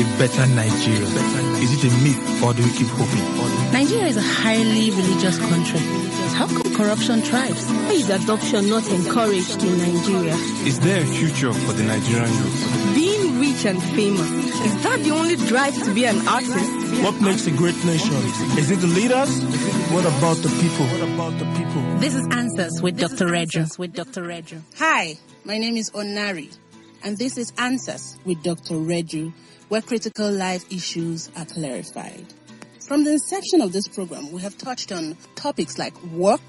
a better Nigeria? Is it a myth or do we keep hoping? Nigeria is a highly religious country. How come corruption thrives? Why is adoption not encouraged in Nigeria? Is there a future for the Nigerian youth? Being rich and famous, is that the only drive to be an artist? What makes a great nation? Is it the leaders? What about the people? What about the people? This is Answers with Dr. Reju. With Dr. Reju. Hi, my name is Onari, and this is Answers with Dr. Reju, where critical life issues are clarified. From the inception of this program, we have touched on topics like work,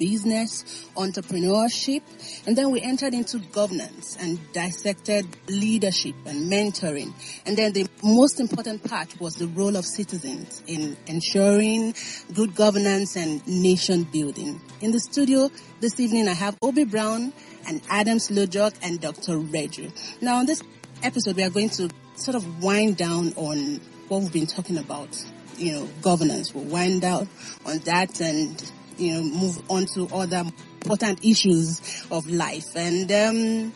business, entrepreneurship, and then we entered into governance and dissected leadership and mentoring. And then the most important part was the role of citizens in ensuring good governance and nation building. In the studio this evening, I have Obi Brown and Adams Lojok and Dr. Reju. Now, on this episode, we are going to sort of wind down on what we've been talking about, you know, governance. We'll wind down on that and you know, move on to other important issues of life. And um,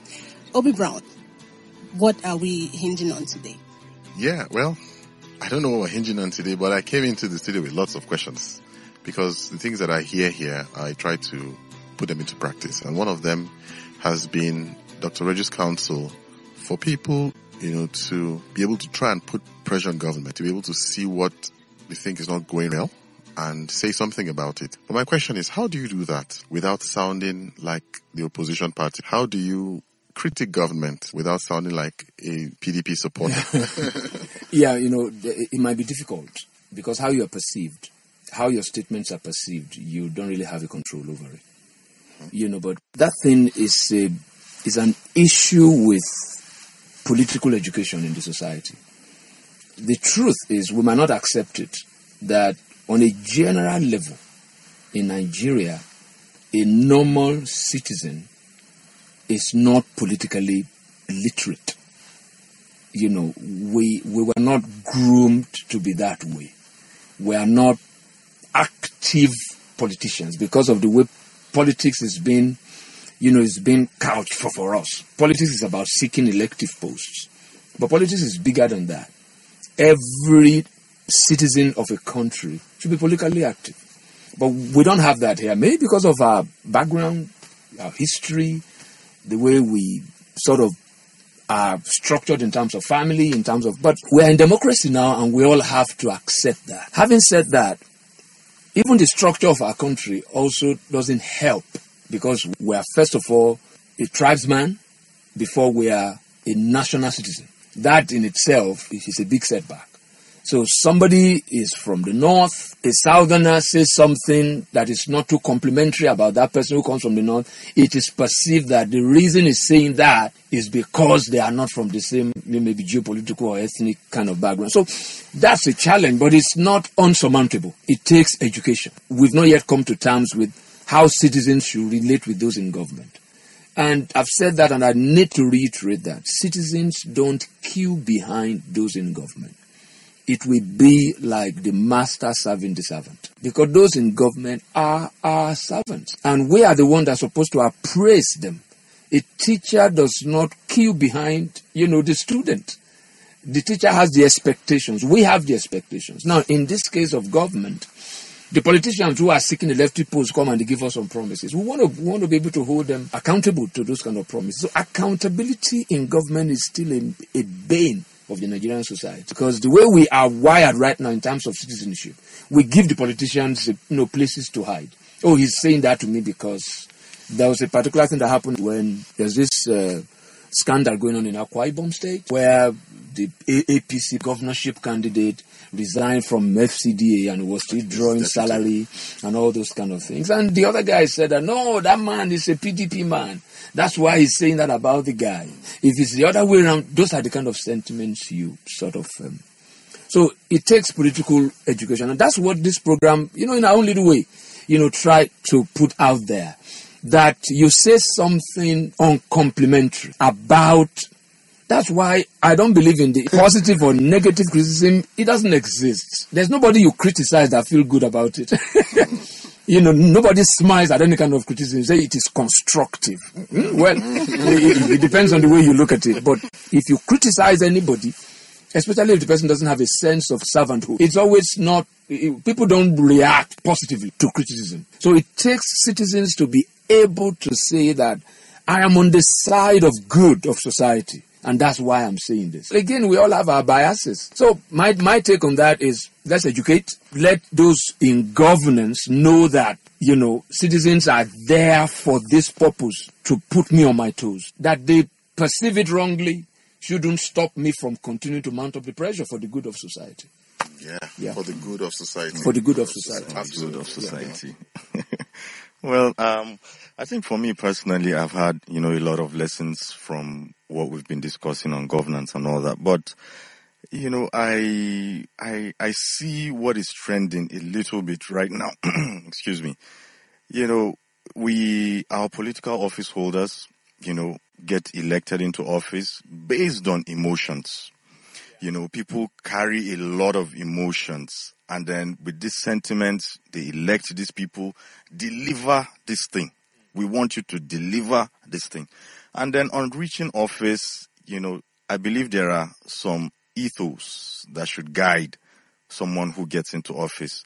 Obi Brown, what are we hinging on today? Yeah, well, I don't know what we're hinging on today, but I came into the studio with lots of questions because the things that I hear here, I try to put them into practice. And one of them has been Dr. Reju's counsel for people, you know, to be able to try and put pressure on government, to be able to see what they think is not going well and say something about it. But my question is, how do you do that without sounding like the opposition party? How do you critic government without sounding like a PDP supporter? yeah, you know, it might be difficult because how you are perceived, how your statements are perceived, you don't really have a control over it. Hmm. You know, but that thing is a, is an issue with political education in the society. The truth is, we might not accept it that on a general level in Nigeria, a normal citizen is not politically literate. You know, we, we were not groomed to be that way. We are not active politicians because of the way politics is being, you know, is being couched for, for us. Politics is about seeking elective posts. But politics is bigger than that. Every citizen of a country should be politically active. But we don't have that here. Maybe because of our background, our history, the way we sort of are structured in terms of family, in terms of. But we're in democracy now and we all have to accept that. Having said that, even the structure of our country also doesn't help because we are, first of all, a tribesman before we are a national citizen. That in itself is a big setback. So somebody is from the north, a southerner says something that is not too complimentary about that person who comes from the north. It is perceived that the reason he's saying that is because they are not from the same maybe geopolitical or ethnic kind of background. So that's a challenge, but it's not unsurmountable. It takes education. We've not yet come to terms with how citizens should relate with those in government. And I've said that and I need to reiterate that. Citizens don't queue behind those in government it will be like the master serving the servant. Because those in government are our servants. And we are the ones that are supposed to appraise them. A teacher does not queue behind, you know, the student. The teacher has the expectations. We have the expectations. Now, in this case of government, the politicians who are seeking elected posts come and give us some promises. We want to we want to be able to hold them accountable to those kind of promises. So accountability in government is still a, a bane of the Nigerian society. Because the way we are wired right now in terms of citizenship, we give the politicians you know, places to hide. Oh, he's saying that to me because there was a particular thing that happened when there's this uh, scandal going on in Akwa Ibom State where the APC governorship candidate resigned from FCDA and was still drawing salary and all those kind of things. And the other guy said that no, that man is a PDP man. That's why he's saying that about the guy. If it's the other way around, those are the kind of sentiments you sort of. Um, so it takes political education, and that's what this program, you know, in our own little way, you know, try to put out there. That you say something uncomplimentary about that's why I don't believe in the positive or negative criticism. It doesn't exist. There's nobody you criticize that feel good about it. you know, nobody smiles at any kind of criticism. Say it is constructive. Hmm? Well, it, it, depends on the way you look at it. But if you criticize anybody, especially if the person doesn't have a sense of servanthood. It's always not, people don't react positively to criticism. So it takes citizens to be able to say that I am on the side of good of society. And that's why I'm saying this. Again, we all have our biases. So my, my take on that is let's educate. Let those in governance know that, you know, citizens are there for this purpose to put me on my toes. That they perceive it wrongly shouldn't stop me from continuing to mount up the pressure for the good of society. Yeah, Yeah. for the good of society. For the good of society. Absolutely. good of society. well, um, I think for me personally, I've had you know a lot of lessons from what we've been discussing on governance and all that. But you know, I I I see what is trending a little bit right now. Excuse me. You know, we our political office holders, you know, get elected into office based on emotions you know, people carry a lot of emotions. And then with this sentiment, they elect these people, deliver this thing. We want you to deliver this thing. And then on reaching office, you know, I believe there are some ethos that should guide someone who gets into office.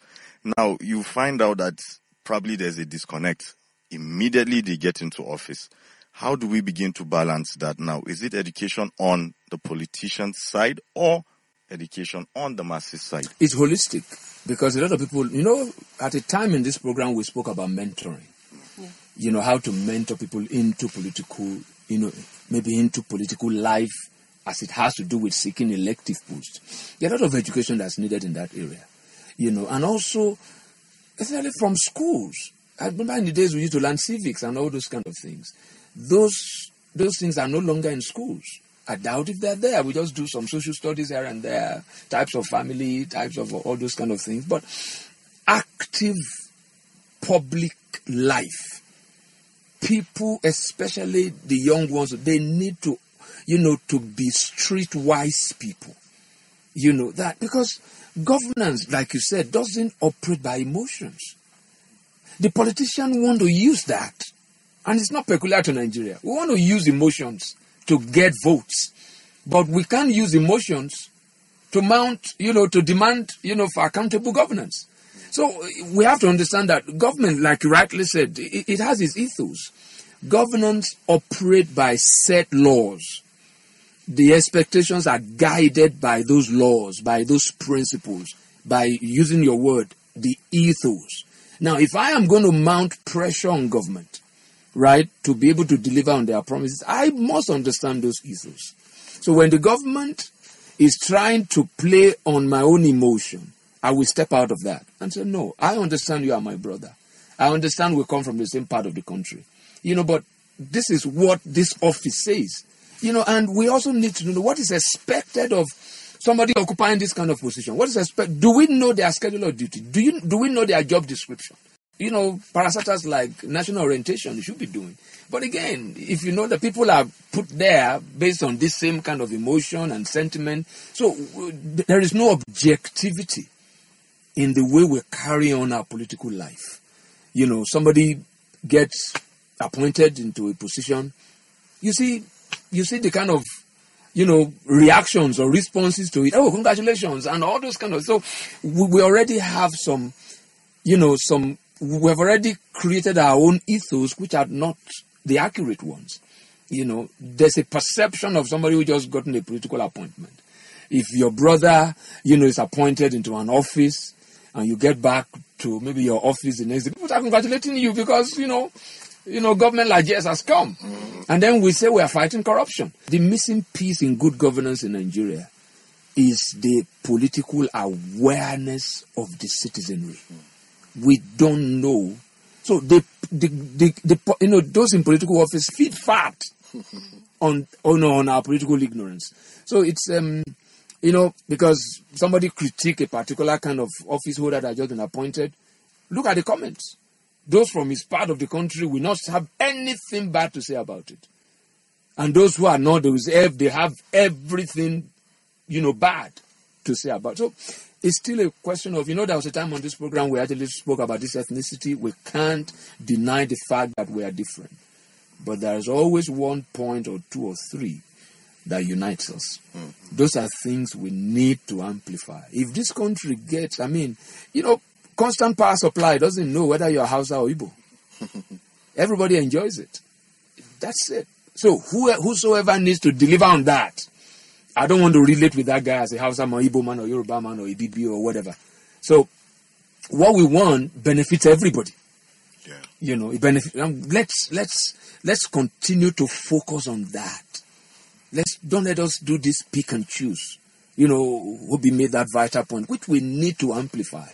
Now, you find out that probably there's a disconnect. Immediately they get into office. How do we begin to balance that now? Is it education on the politician's side or education on the masses side? It's holistic because a lot of people, you know, at a time in this program we spoke about mentoring. You know, how to mentor people into political, you know, maybe into political life as it has to do with seeking elective posts. There are a lot of education that's needed in that area. You know, and also, especially from schools. I remember in the days we used to learn civics and all those kind of things. Those those things are no longer in schools. I doubt if they're there. We just do some social studies here and there, types of family, types of all those kind of things. But active public life, people, especially the young ones, they need to, you know, to be streetwise people. You know that because governance, like you said, doesn't operate by emotions. The politicians want to use that, and it's not peculiar to Nigeria. We want to use emotions to get votes, but we can't use emotions to mount, you know, to demand, you know, for accountable governance. So we have to understand that government, like you rightly said, it, it has its ethos. Governance operate by set laws. The expectations are guided by those laws, by those principles, by using your word, the ethos. Now, if I am going to mount pressure on government, right, to be able to deliver on their promises, I must understand those ethos. So when the government is trying to play on my own emotion, I will step out of that and say, no, I understand you are my brother. I understand we come from the same part of the country. You know, but this is what this office says. You know, and we also need to know what is expected of somebody occupying this kind of position. What is expected? Do we know their schedule of duty? Do you do we know their job description? You know, parastatals like national orientation should be doing. But again, if you know that people are put there based on this same kind of emotion and sentiment, so uh, there is no objectivity in the way we carry on our political life. You know, somebody gets appointed into a position, you see, you see the kind of, you know, reactions or responses to it. Oh, congratulations, and all those kind of. So we, we already have some, you know, some. We have already created our own ethos, which are not the accurate ones. You know, there's a perception of somebody who just gotten a political appointment. If your brother, you know, is appointed into an office, and you get back to maybe your office the next day, people are congratulating you because you know, you know, government like yes has come, and then we say we are fighting corruption. The missing piece in good governance in Nigeria is the political awareness of the citizenry. We don't know. So the, the, the, the you know those in political office feed fat on on on our political ignorance. So it's um you know because somebody critique a particular kind of office holder that just been appointed. Look at the comments. Those from his part of the country will not have anything bad to say about it. And those who are not, they, say, they have everything, you know, bad to say about. So it's still a question of, you know, there was a time on this program we actually spoke about this ethnicity. We can't deny the fact that we are different. But there is always one point or two or three that unites us. Those are things we need to amplify. If this country gets, I mean, you know, constant power supply doesn't know whether you're Hausa or Igbo. Everybody enjoys it. That's it. So who, whosoever needs to deliver on that, I don't want to relate with that guy as a Hausa man, Igbo man, or Yoruba man, or Ibibi or whatever. So what we want benefits everybody. Yeah. You know, it benefits. Um, let's let's let's continue to focus on that. Let's don't let us do this pick and choose. You know, Obi made that vital point, which we need to amplify.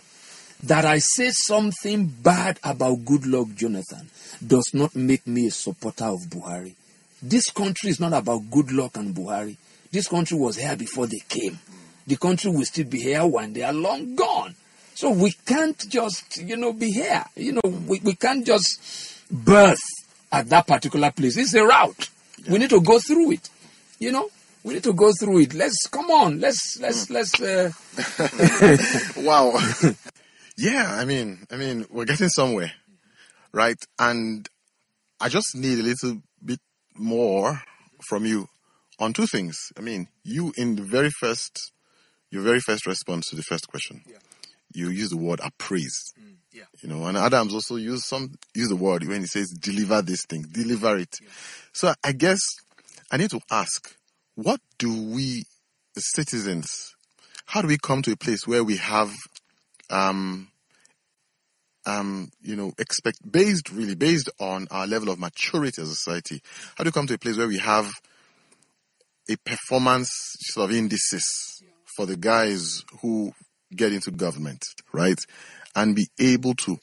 That I say something bad about Goodluck Jonathan does not make me a supporter of Buhari. This country is not about Goodluck and Buhari. This country was here before they came. The country will still be here when they are long gone. So we can't just, you know, be here. You know, we, we can't just birth at that particular place. It's a route. We need to go through it. You know, we need to go through it. Let's come on. Let's let's let's. Uh, wow. yeah, I mean, I mean, we're getting somewhere, right? And I just need a little bit more from you on two things. I mean, you in the very first, your very first response to the first question, you use the word appraise. yeah. You know, and Adams also use some use the word when he says deliver this thing, deliver it. So I guess I need to ask, what do we, citizens, how do we come to a place where we have, um, um, you know, expect based really based on our level of maturity as a society? How do we come to a place where we have a performance sort of indices for the guys who get into government, right? And be able to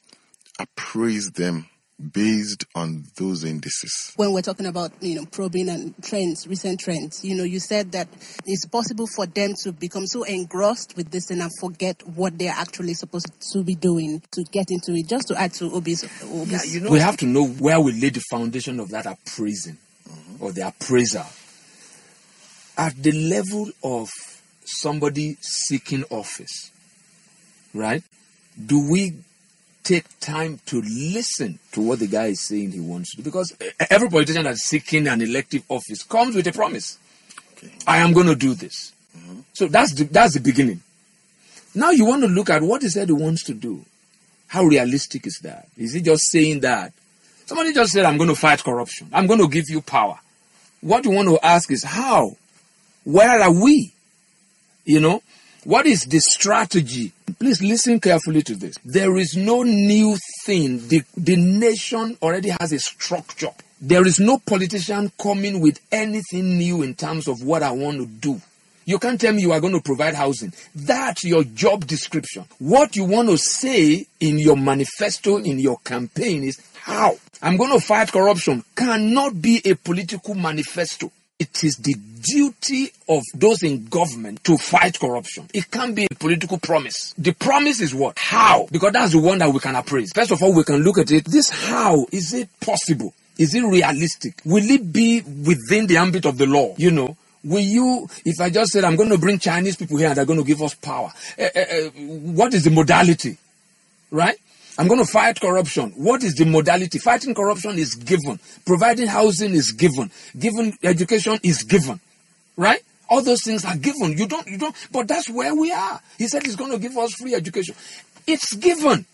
appraise them based on those indices. When we're talking about, you know, probing and trends, recent trends, you know, you said that it's possible for them to become so engrossed with this thing and forget what they're actually supposed to be doing to get into it. Just to add to Obi's, Obi's Yeah, you know, we have to know where we lay the foundation of that appraising mm-hmm. or the appraiser. At the level of somebody seeking office, right? Do we take time to listen to what the guy is saying he wants to do? Because every politician that's seeking an elective office comes with a promise. I am going to do this. Mm-hmm. So that's the, that's the beginning. Now you want to look at what he said he wants to do. How realistic is that? Is he just saying that? Somebody just said, I'm going to fight corruption. I'm going to give you power. What you want to ask is how? Where are we? You know, what is the strategy? Please listen carefully to this. There is no new thing. The, the nation already has a structure. There is no politician coming with anything new in terms of what I want to do. You can't tell me you are going to provide housing. That's your job description. What you want to say in your manifesto, in your campaign is how. I'm going to fight corruption cannot be a political manifesto. It is the duty of those in government to fight corruption. It can't be a political promise. The promise is what? How? Because that's the one that we can appraise. First of all, we can look at it. This how is it possible? Is it realistic? Will it be within the ambit of the law? You know, will you, if I just said I'm going to bring Chinese people here and they're going to give us power, uh, uh, uh, what is the modality? Right? I'm going to fight corruption. What is the modality? Fighting corruption is given. Providing housing is given. Giving education is given. Right? All those things are given. You don't, you don't, but that's where we are. He said he's going to give us free education. It's given.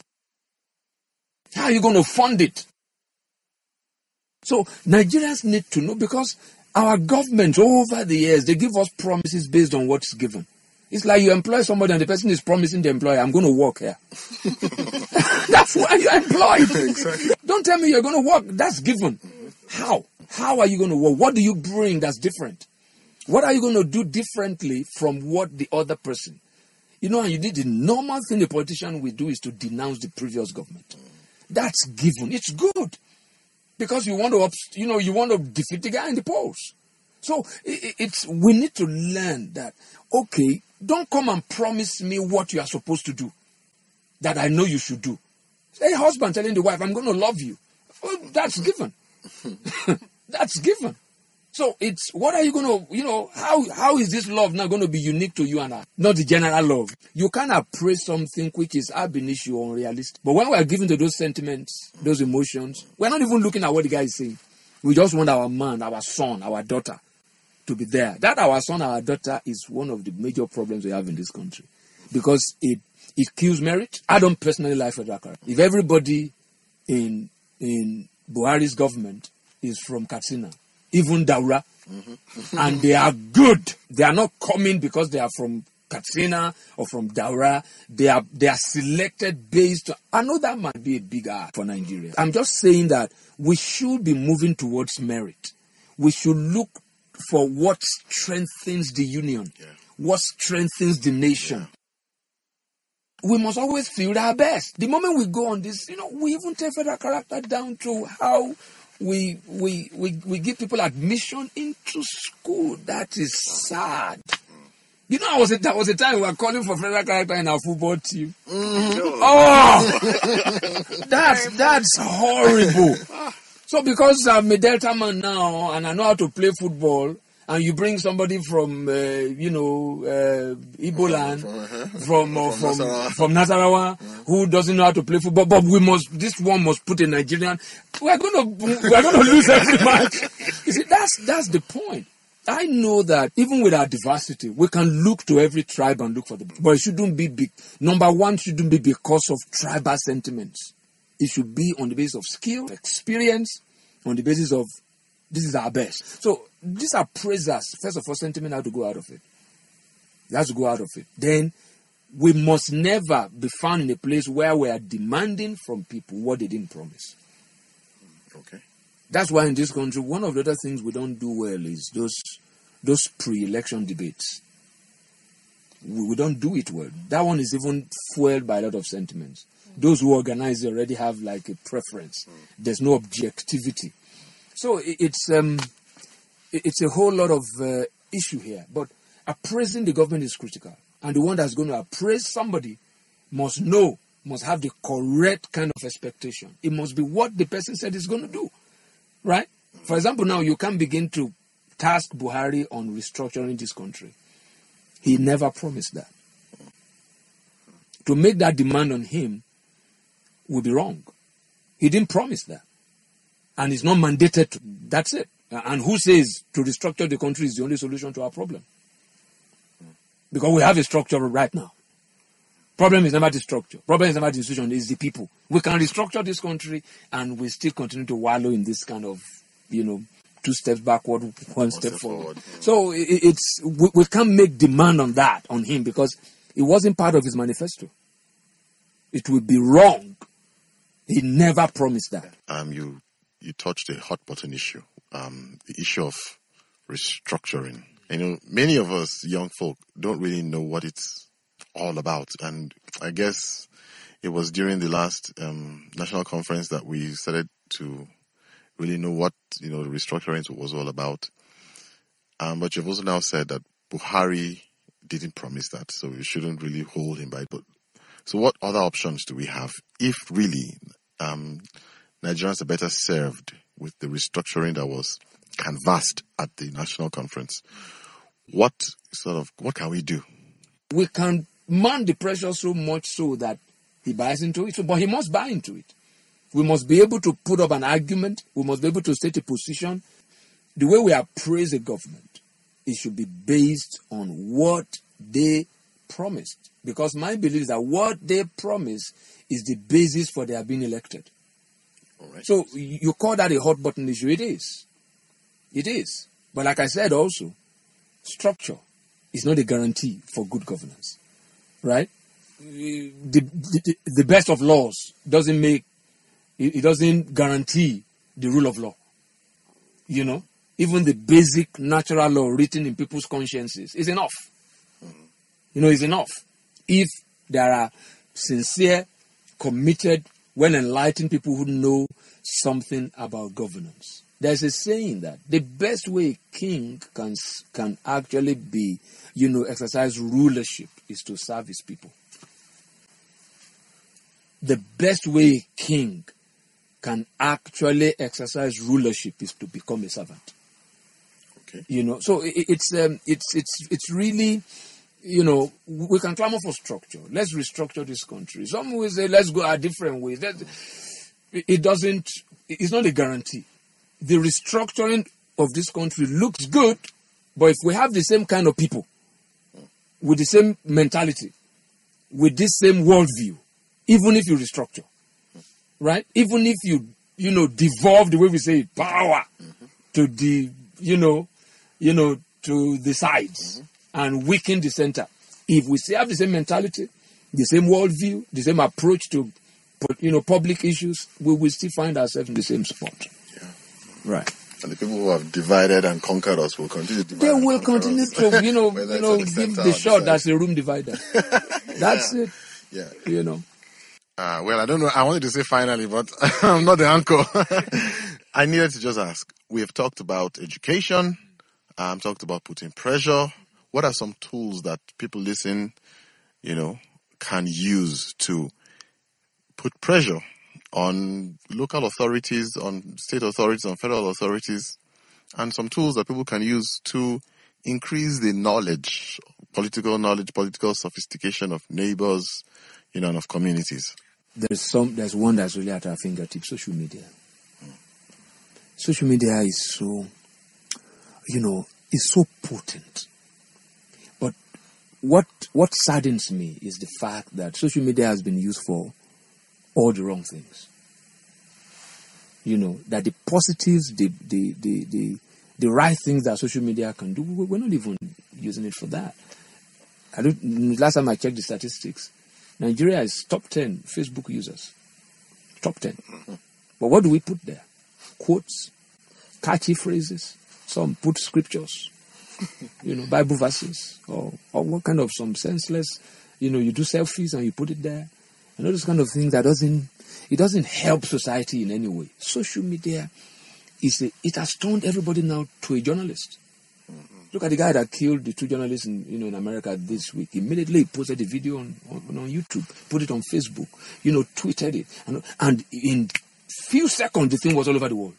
How are you going to fund it? So Nigerians need to know because our government over the years, they give us promises based on what's given. It's like you employ somebody and the person is promising the employer, I'm going to work here. That's why you're employed. Exactly. Don't tell me you're going to work. That's given. How? How are you going to work? What do you bring that's different? What are you going to do differently from what the other person? You know, and you did the normal thing a politician will do is to denounce the previous government. That's given. It's good because you want to, you know, you want to defeat the guy in the polls. So it's we need to learn that. Okay, don't come and promise me what you are supposed to do that I know you should do. Say, husband telling the wife, "I'm going to love you." Well, that's given. that's given. So it's what are you going to, you know, how how is this love now going to be unique to you and I, not the general love? You can't appraise something which is ab initio or unrealistic. But when we are given to those sentiments, those emotions, we're not even looking at what the guy is saying. We just want our man, our son, our daughter to be there. That our son, our daughter is one of the major problems we have in this country because it it kills merit. I don't personally like federal. If everybody in in Buhari's government is from Katsina, even Daura, mm-hmm. and they are good. They are not coming because they are from Katsina or from Daura. They are they are selected based. On, I know that might be a big ask for Nigeria. I'm just saying that we should be moving towards merit. We should look for what strengthens the union, what strengthens the nation. We must always feel our best. The moment we go on this, you know, we even take federal character down to how we we we, we give people admission into school. That is sad. You know, I was a, that was a time we were calling for federal character in our football team. Mm-hmm. Oh, that's that's horrible. So because I'm a Delta man now and I know how to play football, and you bring somebody from uh, you know uh, Igbo land, from uh, from Nasarawa. from Nasarawa, who doesn't know how to play football, but we must this one must put a Nigerian. We're gonna we're gonna lose every match. You see, that's that's the point. I know that even with our diversity, we can look to every tribe and look for the. But it shouldn't be big. Number one shouldn't be because of tribal sentiments. It should be on the basis of skill, experience, on the basis of this is our best. So these are praisers. First of all, sentiment have to go out of it. It has to go out of it. Then we must never be found in a place where we are demanding from people what they didn't promise. Okay. That's why in this country, one of the other things we don't do well is those those pre-election debates. We, we don't do it well. That one is even fueled by a lot of sentiments. Those who organize already have like a preference. Hmm. There's no objectivity. So it's um, it's a whole lot of uh, issue here. But appraising the government is critical, and the one that's going to appraise somebody must know, must have the correct kind of expectation. It must be what the person said is going to do, right? For example, now you can't begin to task Buhari on restructuring this country. He never promised that. To make that demand on him would be wrong. He didn't promise that and it's not mandated to. That's it. And who says to restructure the country is the only solution to our problem? Because we have a structure right now. Problem is never the structure. Problem is never the institution. It's the people. We can restructure this country, and we still continue to wallow in this kind of, you know, two steps backward, one, step, step forward. forward. So it's we, we can't make demand on that on him because it wasn't part of his manifesto. It would be wrong. He never promised that. Um, you you touched a hot button issue. Um, the issue of restructuring. You know, many of us young folk don't really know what it's all about, and I guess it was during the last um, national conference that we started to really know what you know restructuring was all about. Um, but you've also now said that Buhari didn't promise that, so we shouldn't really hold him by it. But so, what other options do we have if really um, Nigerians are better served with the restructuring that was canvassed at the national conference? What sort of what can we do? we can man the pressure so much so that he buys into it. But he must buy into it. We must be able to put up an argument. We must be able to state a position. The way we appraise a government, it should be based on what they promised. Because my belief is that what they promise is the basis for their being elected. Right. So you call that a hot button issue? It is. It is. But like I said also, structure is not a guarantee for good governance. Right? The, the, the best of laws doesn't make, it, it doesn't guarantee the rule of law. You know? Even the basic natural law written in people's consciences is enough. Mm-hmm. You know, is enough. If there are sincere, committed, well enlightened people who know something about governance. There's a saying that the best way a king can can actually be, you know, exercise rulership is to serve his people. The best way a king can actually exercise rulership is to become a servant Okay. you know so it, it's um, it's it's it's really you know we can clamor for structure. Let's restructure this country. Some will say let's go a different ways. That- it it doesn't it's not a guarantee. The restructuring of this country looks good But if we have the same kind of people with the same mentality, with this same worldview, even if you restructure, right? Even if you, you know, devolve the way we say power to the, you know, you know, to the sides mm-hmm. And weaken the center. If we still have the same mentality, the same worldview, the same approach to, you know, public issues, we will still find ourselves in the same spot. Yeah. Right. And the people who have divided and conquered us will continue to divide. They will continue us. to, you know, you know, the give center the shot that's a room divider. That's it, Yeah. you know. Uh, well, I don't know. I wanted to say finally, but I'm not the anchor. I needed to just ask. We have talked about education. Um, talked about putting pressure. What are some tools that people listen, you know, can use to put pressure on local authorities, on state authorities, on federal authorities, and some tools that people can use to increase the knowledge, political knowledge, political sophistication of neighbors, you know, and of communities. There's some. There's one that's really at our fingertips: social media. Social media is so, you know, is so potent. What what saddens me is the fact that social media has been used for all the wrong things. You know that the positives, the the the the, the right things that social media can do, we- we're not even using it for that. I don't. Last time I checked the statistics, Nigeria is top ten Facebook users. Top 10 But what do we put there? Quotes, catchy phrases. Some put scriptures, you know, Bible verses, or or what kind of some senseless, you know, you do selfies and you put it there, and all those kind of things that doesn't it doesn't help society in any way. Social media is a, it has turned everybody now to a journalist. Look at the guy that killed the two journalists in you know in America this week. Immediately he posted the video on, on, on YouTube, put it on Facebook, you know, tweeted it, and, and in few seconds the thing was all over the world.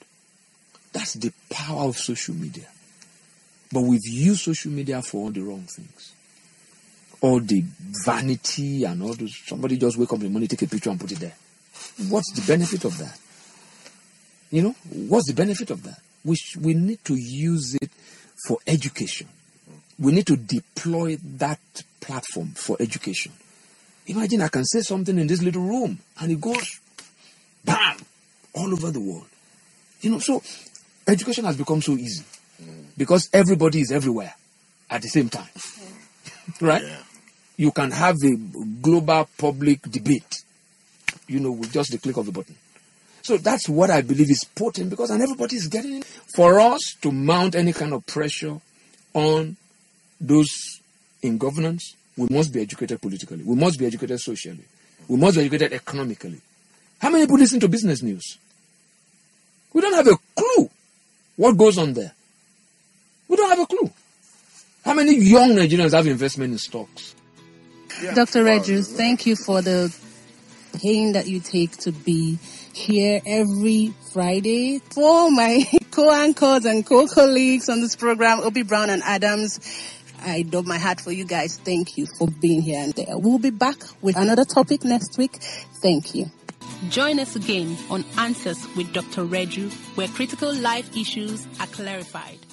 That's the power of social media. But we've used social media for all the wrong things. All the vanity and all those somebody just wake up in the morning, take a picture and put it there. What's the benefit of that? You know, what's the benefit of that? We, sh- we need to use it for education. We need to deploy that platform for education. Imagine I can say something in this little room and it goes bam all over the world. You know, so education has become so easy because everybody is everywhere at the same time. right? You can have a global public debate, you know, with just the click of a button. So that's what I believe is potent because and everybody is getting it. For us to mount any kind of pressure on those in governance, we must be educated politically. We must be educated socially. We must be educated economically. How many people listen to business news? We don't have a clue what goes on there. We don't have a clue. How many young Nigerians have investment in stocks? Dr. Reju, thank you for the pain that you take to be here every Friday. For my co-anchors and co-colleagues on this program, Obi Brown and Adams, I dub my hat for you guys. Thank you for being here and there. We'll be back with another topic next week. Thank you. Join us again on Answers with Dr. Reju, where critical life issues are clarified.